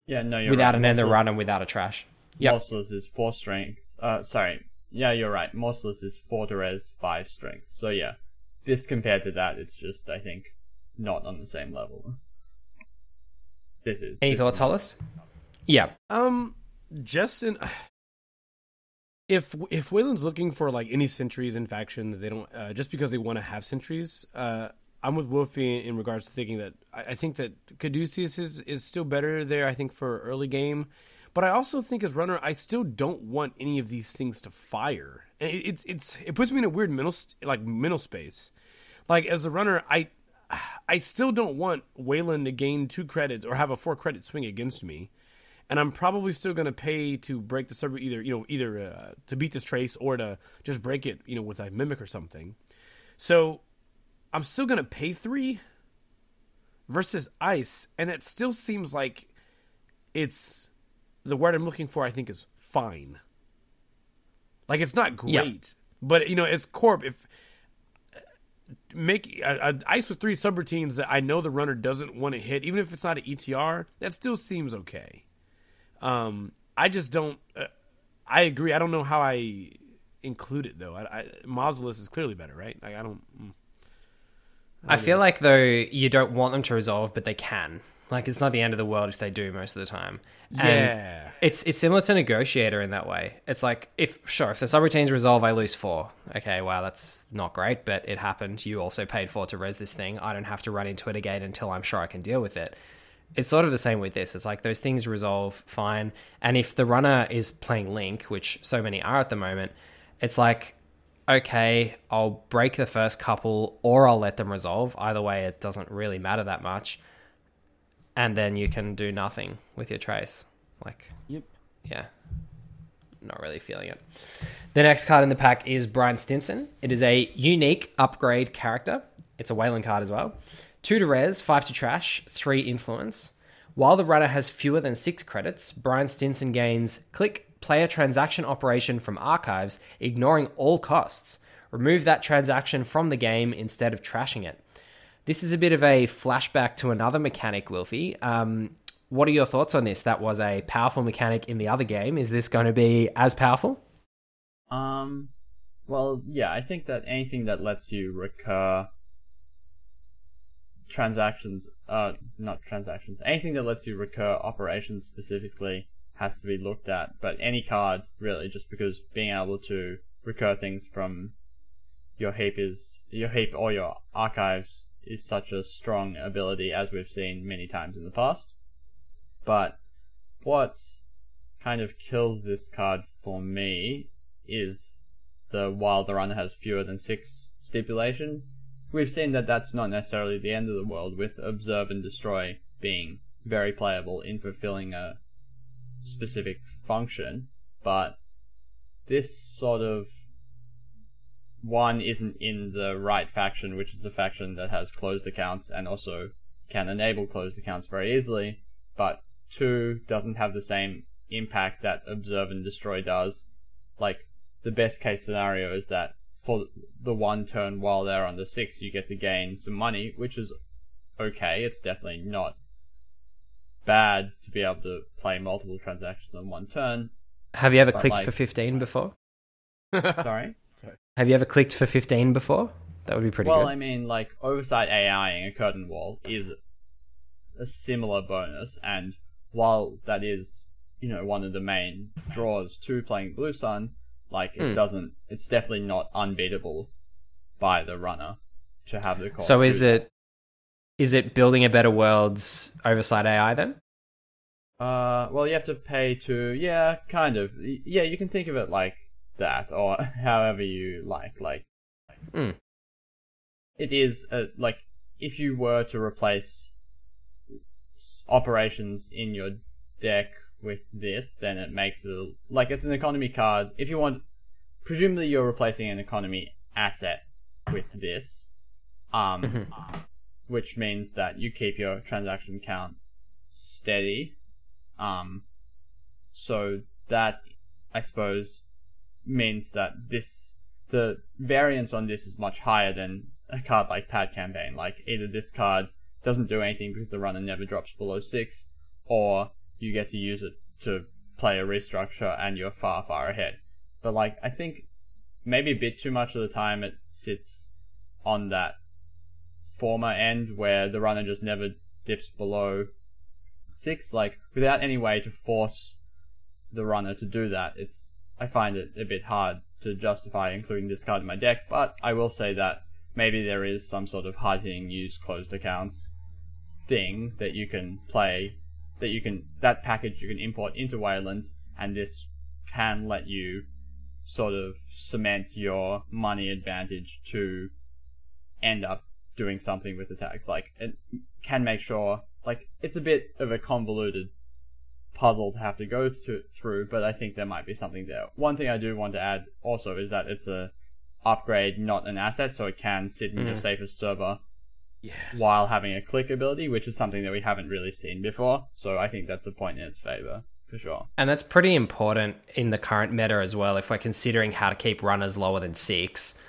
Yeah, no, you're without right. an end Mausolus- run and without a trash. Yep. Mausolus is four strength. Uh, sorry. Yeah, you're right. Mausolus is four to res, five strength. So yeah, this compared to that, it's just I think not on the same level. This is. Any this thoughts, Hollis? Yeah, Um, Justin, if if Weyland's looking for like any sentries in faction that they don't, uh, just because they want to have sentries, uh, I'm with Wolfie in regards to thinking that I, I think that Caduceus is is still better there. I think for early game, but I also think as runner, I still don't want any of these things to fire. And it, it's it's it puts me in a weird mental like mental space. Like as a runner, I I still don't want Weyland to gain two credits or have a four credit swing against me and I'm probably still going to pay to break the server either you know either uh, to beat this trace or to just break it you know with a mimic or something. So I'm still going to pay three versus ice, and it still seems like it's the word I'm looking for. I think is fine. Like it's not Yeah. great, but you know, as corp, if make a, a ice with three subroutines that I know the runner doesn't want to hit, even if it's not an ETR, that still seems okay. Um, I just don't. Uh, I agree. I don't know how I include it though. I, I Mausolus is clearly better, right? Like, I don't. mm. I feel like though you don't want them to resolve, but they can. Like it's not the end of the world if they do most of the time. And Yeah. it's it's similar to negotiator in that way. It's like if sure if the subroutines resolve, I lose four. Okay, wow, that's not great, but it happened. You also paid four to res this thing. I don't have to run into it again until I'm sure I can deal with it. It's sort of the same with this. It's like those things resolve fine, and if the runner is playing Link, which so many are at the moment, it's like okay, I'll break the first couple or I'll let them resolve. Either way, it doesn't really matter that much. And then you can do nothing with your trace. Like, Yep. yeah, not really feeling it. The next card in the pack is Brian Stinson. It is a unique upgrade character. It's a Weyland card as well. Two to res, five to trash, three influence. While the runner has fewer than six credits, Brian Stinson gains click player transaction operation from archives, ignoring all costs. Remove that transaction from the game instead of trashing it. This is a bit of a flashback to another mechanic, Wilfie. Um, what are your thoughts on this? That was a powerful mechanic in the other game. Is this going to be as powerful? Um, well, yeah, I think that anything that lets you recur transactions, uh, not transactions, anything that lets you recur operations specifically has to be looked at. But any card, really, just because being able to recur things from your heap is, your heap or your archives is such a strong ability as we've seen many times in the past. But what kind of kills this card for me is the while the runner has fewer than six stipulation. We've seen that that's not necessarily the end of the world, with observe and destroy being very playable in fulfilling a specific function, but this sort of one isn't in the right faction, which is the faction that has closed accounts and also can enable closed accounts very easily, but two doesn't have the same impact that observe and destroy does. Like the best case scenario is that for the one turn while they're on the six, you get to gain some money, which is okay. It's definitely not bad to be able to play multiple transactions on one turn. Have you ever clicked like- for 15 before? Sorry. Have you ever clicked for 15 before? That would be pretty well, good. I mean, like oversight AIing a curtain wall is a similar bonus, and while that is, you know, one of the main draws to playing Blue Sun, like it Hmm. doesn't, it's definitely not unbeatable by the runner to have the call. so is that. it is it building a better world's oversight AI then? Uh, well, you have to pay to, yeah, kind of, yeah. You can think of it like that, or however you like. Like, Hmm. it is a, like if you were to replace operations in your deck with this, then it makes it like it's an economy card. If you want, presumably you're replacing an economy asset with this, um, which means that you keep your transaction count steady. Um, so that I suppose means that this the variance on this is much higher than a card like Pad Campaign. Like either this card doesn't do anything because the runner never drops below six, or you get to use it to play a restructure and you're far far ahead. But like I think maybe a bit too much of the time it sits on that former end where the runner just never dips below six, like without any way to force the runner to do that. It's I find it a bit hard to justify including this card in my deck, but I will say that maybe there is some sort of hard hitting use closed accounts thing that you can play that you can that package you can import into Weyland and this can let you sort of cement your money advantage to end up doing something with the tags. Like it can make sure like it's a bit of a convoluted puzzle to have to go to, through, but I think there might be something there. One thing I do want to add also is that it's a upgrade, not an asset, so it can sit in your mm. safest server Yes. while having a click ability, which is something that we haven't really seen before. So I think that's a point in its favor for sure. And that's pretty important in the current meta as well. If we're considering how to keep runners lower than six,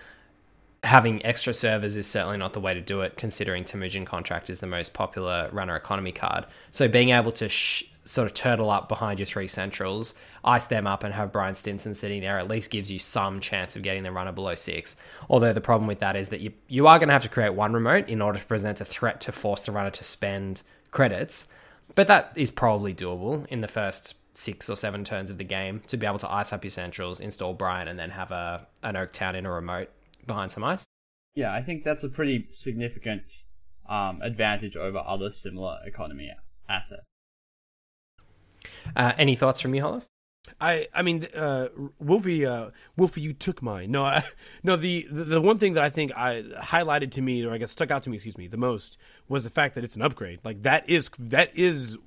having extra servers is certainly not the way to do it, considering Temujin Contract is the most popular runner economy card. So being able to sh- sort of turtle up behind your three centrals, ice them up, and have Brian Stinson sitting there at least gives you some chance of getting the runner below six. Although the problem with that is that you you are going to have to create one remote in order to present a threat to force the runner to spend credits, but that is probably doable in the first six or seven turns of the game to be able to ice up your centrals, install Brian, and then have a an Oaktown in a remote behind some ice. Yeah, I think that's a pretty significant um, advantage over other similar economy assets. Uh, any thoughts from you, Hollis? I I mean, uh, Wolfie, uh, Wolfie, you took mine. No, I, no. The, the the one thing that I think I highlighted to me, or I guess stuck out to me, excuse me, the most was the fact that it's an upgrade. Like that is that is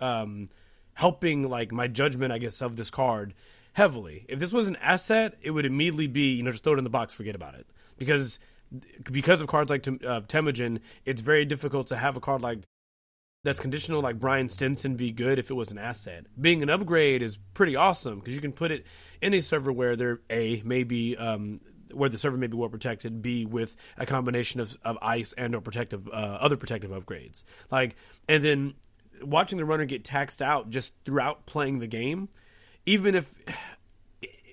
um, helping like my judgment, I guess, of this card heavily. If this was an asset, it would immediately be you know just throw it in the box, forget about it, because because of cards like uh, Temujin, it's very difficult to have a card like that's conditional like Brian Stinson be good if it was an asset. Being an upgrade is pretty awesome because you can put it in a server where there a maybe um, where the server may be well protected, b with a combination of, of ice and or protective uh, other protective upgrades. Like and then watching the runner get taxed out just throughout playing the game, even if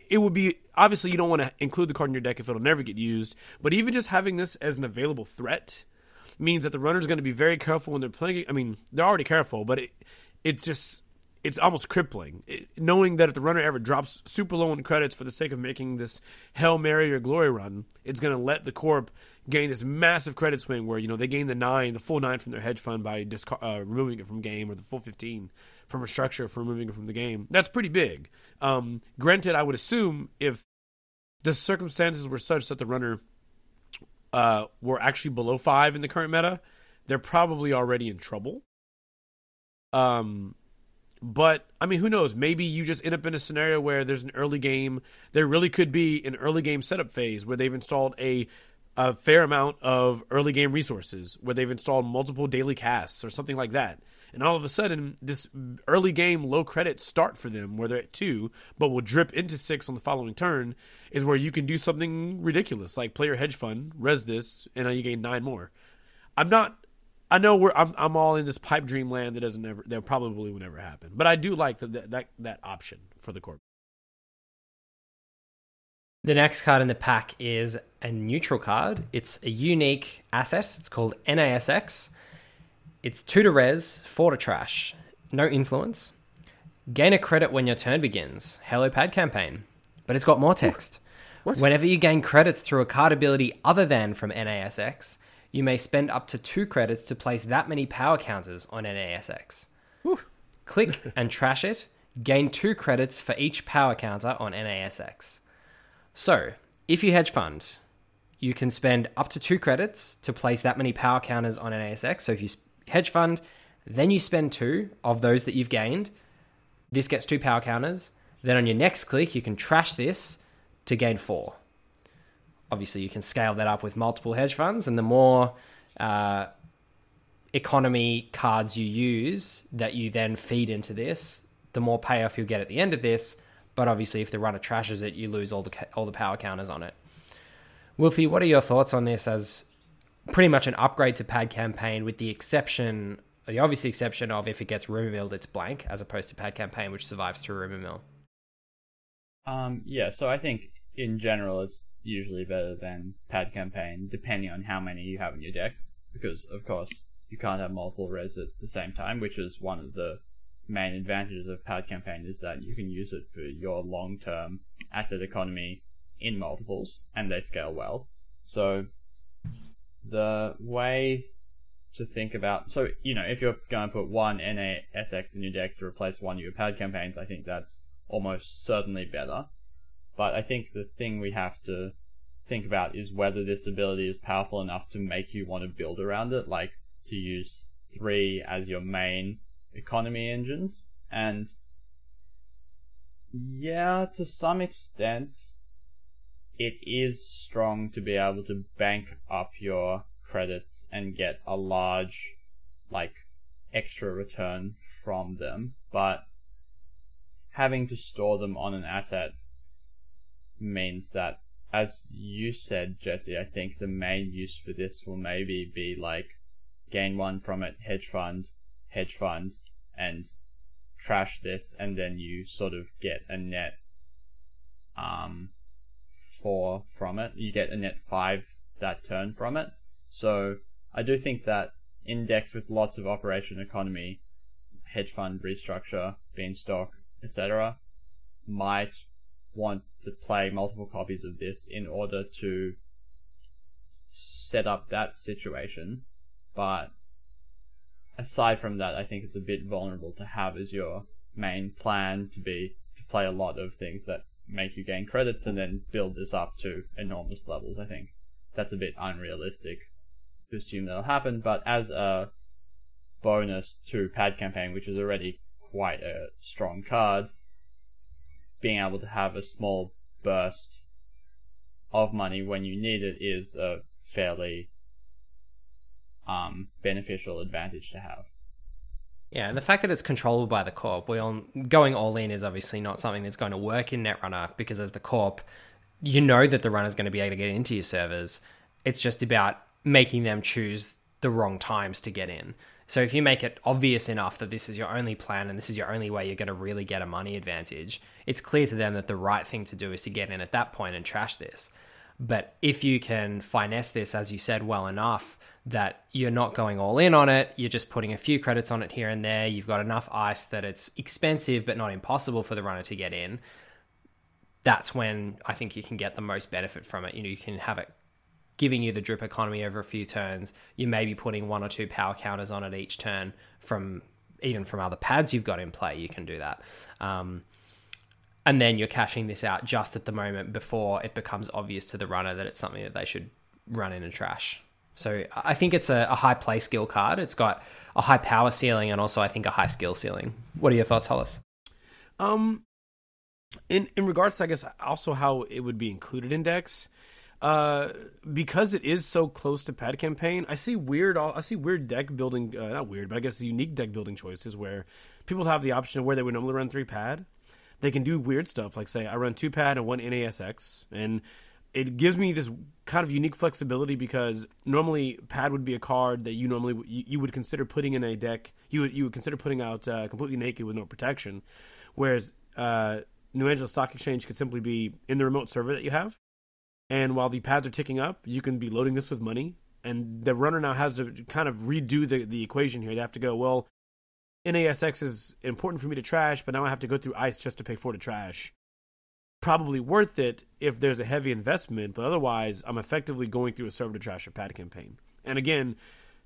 it would be obviously you don't want to include the card in your deck if it'll never get used, but even just having this as an available threat means that the runner's going to be very careful when they're playing. I mean, they're already careful, but it, it's just it's almost crippling it, knowing that if the runner ever drops super low in credits for the sake of making this hail mary or glory run, it's going to let the corp gain this massive credit swing where you know they gain the nine, the full nine from their hedge fund by discar- uh, removing it from game, or the full fifteen from a structure for removing it from the game. That's pretty big. Um, granted, I would assume if the circumstances were such that the runner uh, were actually below five in the current meta, they're probably already in trouble. Um, but I mean, who knows? Maybe you just end up in a scenario where there's an early game. There really could be an early game setup phase where they've installed a a fair amount of early game resources, where they've installed multiple daily casts or something like that. And all of a sudden, this early game low credit start for them, where they're at two, but will drip into six on the following turn, is where you can do something ridiculous, like play your hedge fund, res this, and now you gain nine more. I'm not. I know we're. I'm. I'm all in this pipe dream land that doesn't ever. That probably will never happen. But I do like that that that option for the corp. The next card in the pack is a neutral card. It's a unique asset. It's called NASX. It's two to res, four to trash. No influence. Gain a credit when your turn begins. Hello Pad campaign. But it's got more text. What? Whenever you gain credits through a card ability other than from NASX, you may spend up to two credits to place that many power counters on NASX. Click and trash it. Gain two credits for each power counter on NASX. So, if you hedge fund, you can spend up to two credits to place that many power counters on NASX. So if you hedge fund, then you spend two of those that you've gained. This gets two power counters. Then on your next click, you can trash this to gain four. Obviously, you can scale that up with multiple hedge funds, and the more uh, economy cards you use that you then feed into this, the more payoff you'll get at the end of this. But obviously, if the runner trashes it, you lose all the all the power counters on it. Wolfie, what are your thoughts on this as pretty much an upgrade to pad campaign with the exception the obvious exception of if it gets rumor milled it's blank as opposed to pad campaign which survives through rumor mill Um, yeah, so I think in general it's usually better than pad campaign, depending on how many you have in your deck, because of course you can't have multiple res at the same time, which is one of the main advantages of pad campaign is that you can use it for your long term asset economy in multiples, and they scale well. So the way to think about so you know if you're going to put one NASX in your deck to replace one of your pad campaigns, I think that's almost certainly better. But I think the thing we have to think about is whether this ability is powerful enough to make you want to build around it, like to use three as your main economy engines. And yeah, to some extent, it is strong to be able to bank up your credits and get a large, like, extra return from them. But having to store them on an asset means that as you said, Jesse, I think the main use for this will maybe be like gain one from it, hedge fund, hedge fund, and trash this, and then you sort of get a net um four from it. You get a net five that turn from it. So I do think that index with lots of operation economy, hedge fund restructure, beanstalk, etc., might want to play multiple copies of this in order to set up that situation. But aside from that, I think it's a bit vulnerable to have as your main plan to be to play a lot of things that make you gain credits and then build this up to enormous levels. I think that's a bit unrealistic to assume that'll happen. But as a bonus to Pad Campaign, which is already quite a strong card, being able to have a small burst of money when you need it is a fairly um, beneficial advantage to have. Yeah, and the fact that it's controllable by the corp, we going all in is obviously not something that's going to work in Netrunner because as the corp, you know that the runner is going to be able to get into your servers. It's just about making them choose the wrong times to get in. So if you make it obvious enough that this is your only plan and this is your only way you're going to really get a money advantage, it's clear to them that the right thing to do is to get in at that point and trash this. But if you can finesse this, as you said, well enough that you're not going all in on it, you're just putting a few credits on it here and there, you've got enough ice that it's expensive but not impossible for the runner to get in, that's when I think you can get the most benefit from it. You know, you can have it giving you the drip economy over a few turns. You may be putting one or two power counters on it each turn from even from other pads you've got in play. You can do that. Um, and then you're cashing this out just at the moment before it becomes obvious to the runner that it's something that they should run in and trash. So I think it's a, a high play skill card. It's got a high power ceiling and also I think a high skill ceiling. What are your thoughts, Hollis? Um, in in regards to I guess also how it would be included in decks, uh, because it is so close to pad campaign, I see weird. I see weird deck building. Uh, not weird, but I guess unique deck building choices where people have the option of where they would normally run three pad. They can do weird stuff like say I run two pad and one NASX, and it gives me this kind of unique flexibility because normally pad would be a card that you normally you, you would consider putting in a deck. You would you would consider putting out uh, completely naked with no protection, whereas uh, New Angeles Stock Exchange could simply be in the remote server that you have and while the pads are ticking up, you can be loading this with money. And the runner now has to kind of redo the, the equation here. They have to go, well, NASX is important for me to trash, but now I have to go through ICE just to pay for the trash. Probably worth it if there's a heavy investment, but otherwise, I'm effectively going through a server to trash a pad campaign. And again,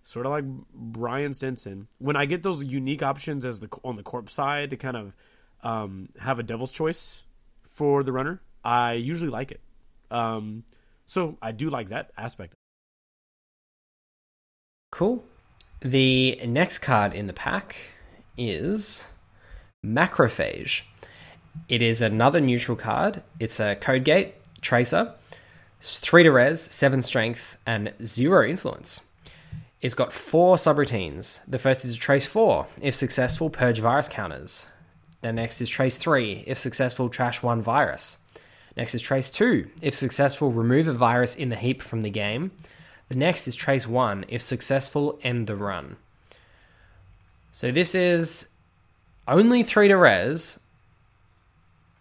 sort of like Brian Stinson, when I get those unique options as the on the corp side to kind of um, have a devil's choice for the runner, I usually like it. Um, so I do like that aspect. Cool. The next card in the pack is Macrophage. It is another neutral card. It's a Code Gate, Tracer, 3 to res, 7 strength, and 0 influence. It's got four subroutines. The first is Trace 4. If successful, purge virus counters. The next is Trace 3. If successful, trash 1 virus. Next is trace 2. If successful, remove a virus in the heap from the game. The next is trace 1. If successful, end the run. So this is only 3 to res.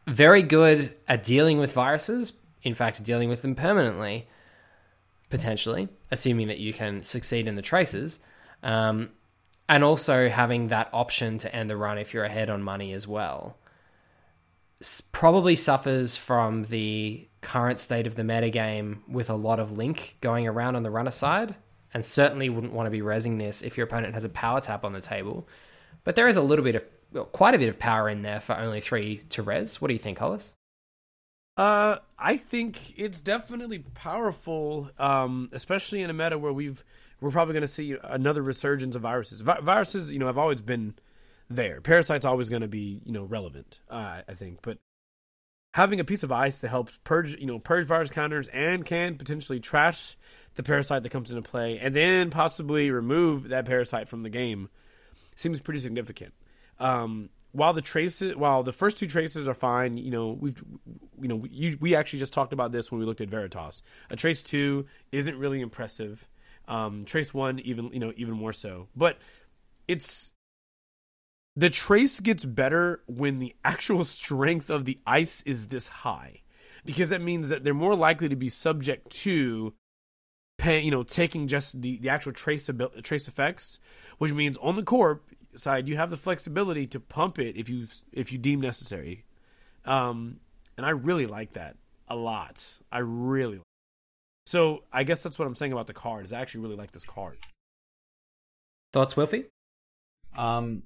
Very good at dealing with viruses. In fact, dealing with them permanently, potentially, assuming that you can succeed in the traces. Um, and also having that option to end the run if you're ahead on money as well probably suffers from the current state of the metagame with a lot of link going around on the runner side, and certainly wouldn't want to be resing this if your opponent has a power tap on the table. But there is a little bit of, quite a bit of power in there for only three to res. What do you think, Hollis? Uh, I think it's definitely powerful, um, especially in a meta where we've we're probably going to see another resurgence of viruses. Vi- viruses, you know, have always been there. Parasite's always going to be, you know, relevant, uh, I think. But having a piece of ice that helps purge, you know, purge virus counters and can potentially trash the parasite that comes into play, and then possibly remove that parasite from the game, seems pretty significant. Um, while the traces, while the first two traces are fine, you know, we've, you know, we, we actually just talked about this when we looked at Veritas. A trace two isn't really impressive. Um, trace one, even, you know, even more so. But it's the trace gets better when the actual strength of the ice is this high, because that means that they're more likely to be subject to, pay, you know, taking just the the actual trace trace effects, which means on the corp side, you have the flexibility to pump it if you if you deem necessary. Um, and I really like that a lot. I really. Like so I guess that's what I'm saying about the card. Is I actually really like this card. Thoughts, Wilfie? Um,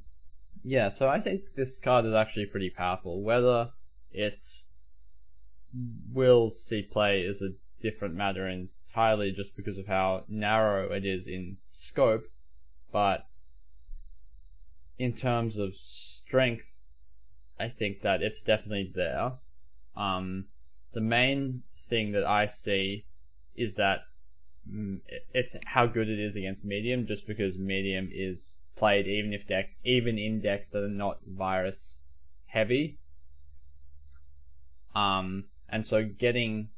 yeah. So I think this card is actually pretty powerful. Whether it will see play is a different matter entirely, just because of how narrow it is in scope. But in terms of strength, I think that it's definitely there. Um, the main thing that I see is that mm, it's how good it is against medium, just because medium is played even if deck even in decks that are not virus heavy. Um, and so getting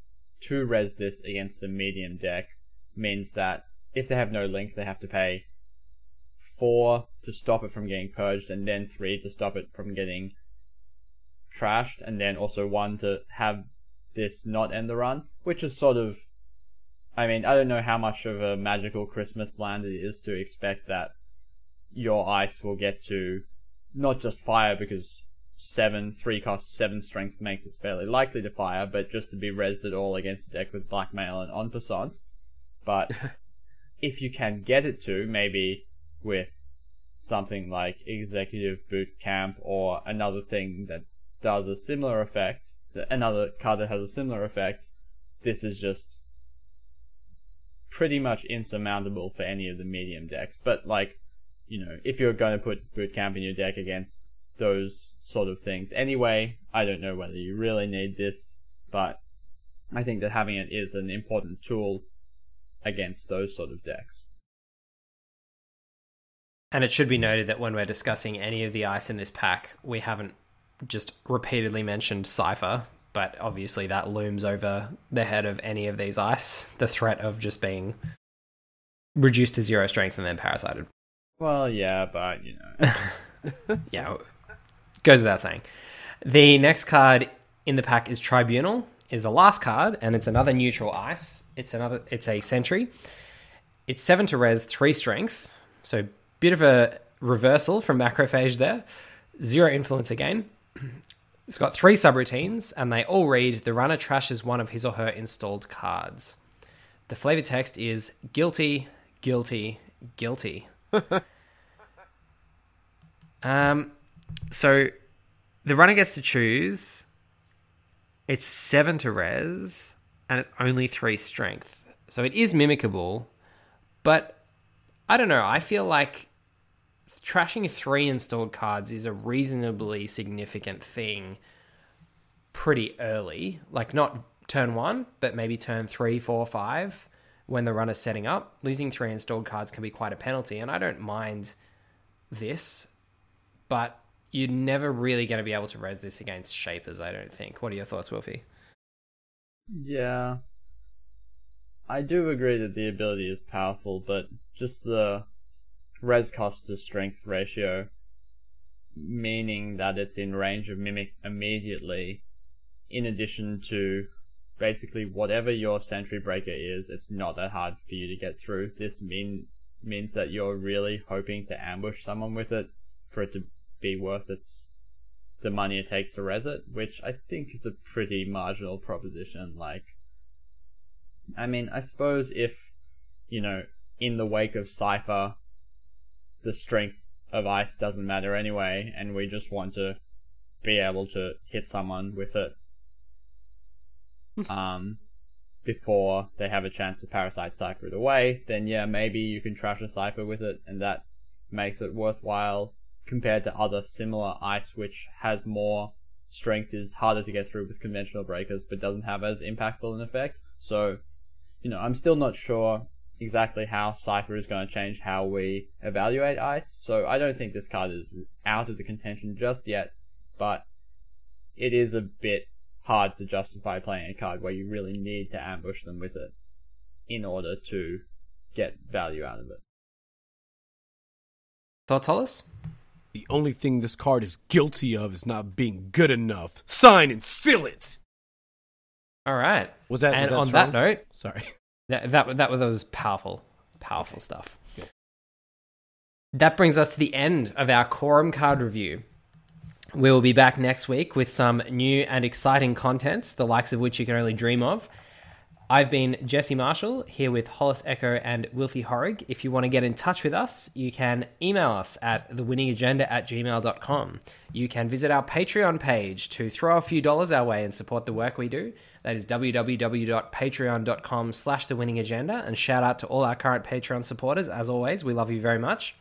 to res this against a medium deck means that if they have no link, they have to pay four to stop it from getting purged, and then three to stop it from getting trashed, and then also one to have this not end the run, which is sort of. I mean, I don't know how much of a magical Christmas land it is to expect that your ice will get to not just fire because seven, three cost, seven strength makes it fairly likely to fire, but just to be resed at all against a deck with blackmail and en passant. But if you can get it to, maybe with something like Executive Boot Camp or another thing that does a similar effect, another card that has a similar effect, this is just pretty much insurmountable for any of the medium decks. But like, you know, if you're going to put Boot Camp in your deck against those sort of things anyway, I don't know whether you really need this, but I think that having it is an important tool against those sort of decks. And it should be noted that when we're discussing any of the ice in this pack, we haven't just repeatedly mentioned Sifr, but obviously that looms over the head of any of these ice the threat of just being reduced to zero strength and then parasited. Well, yeah, but you know. yeah, goes without saying. The next card in the pack is Tribunal, is the last card, and it's another neutral ice. It's another it's a sentry. It's seven to res, three strength, so Bit of a reversal from Macrophage there. Zero influence again. It's got three subroutines, and they all read The runner trashes one of his or her installed cards. The flavor text is guilty, guilty, guilty. um, so the runner gets to choose. It's seven to res, and it's only three strength. So it is mimicable, but I don't know. I feel like trashing three installed cards is a reasonably significant thing pretty early. Like not turn one, but maybe turn three, four, five when the runner's setting up. Losing three installed cards can be quite a penalty, and I don't mind this, but you're never really going to be able to res this against shapers, I don't think. What are your thoughts, Wolfie? Yeah. I do agree that the ability is powerful, but just the res cost to strength ratio, meaning that it's in range of mimic immediately, in addition to basically whatever your sentry breaker is, it's not that hard for you to get through. This mean means that you're really hoping to ambush someone with it for it to be worth its the money it takes to res it, which I think is a pretty marginal proposition. Like, I mean, I suppose if you know, in the wake of Sifr, the strength of ice doesn't matter anyway, and we just want to be able to hit someone with it um, before they have a chance to parasite Sifr it away, then yeah, maybe you can trash a Sifr with it, and that makes it worthwhile compared to other similar ice, which has more strength, is harder to get through with conventional breakers, but doesn't have as impactful an effect. So, you know, I'm still not sure exactly how Sifr is going to change how we evaluate Ice. So I don't think this card is out of the contention just yet, but it is a bit hard to justify playing a card where you really need to ambush them with it in order to get value out of it. Thoughts, Hollis? The only thing this card is guilty of is not being good enough. Sign and seal it. All right. Was that? and was that on strong? that note, Sorry. that, that that was powerful, powerful stuff. That brings us to the end of our quorum card review. We will be back next week with some new and exciting content, the likes of which you can only dream of. I've been Jesse Marshall here with Hollis Eacho and Wilfie Horig. If you want to get in touch with us, you can email us at thewinningagenda at gmail.com. You can visit our Patreon page to throw a few dollars our way and support the work we do. That is www.patreon.com slash thewinningagenda. And shout out to all our current Patreon supporters. As always, we love you very much.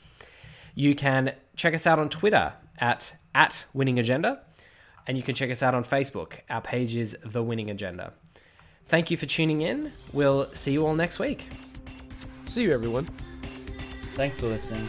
You can check us out on Twitter at, at Winning Agenda. And you can check us out on Facebook. Our page is The Winning Agenda. Thank you for tuning in. We'll see you all next week. See you, everyone. Thanks for listening.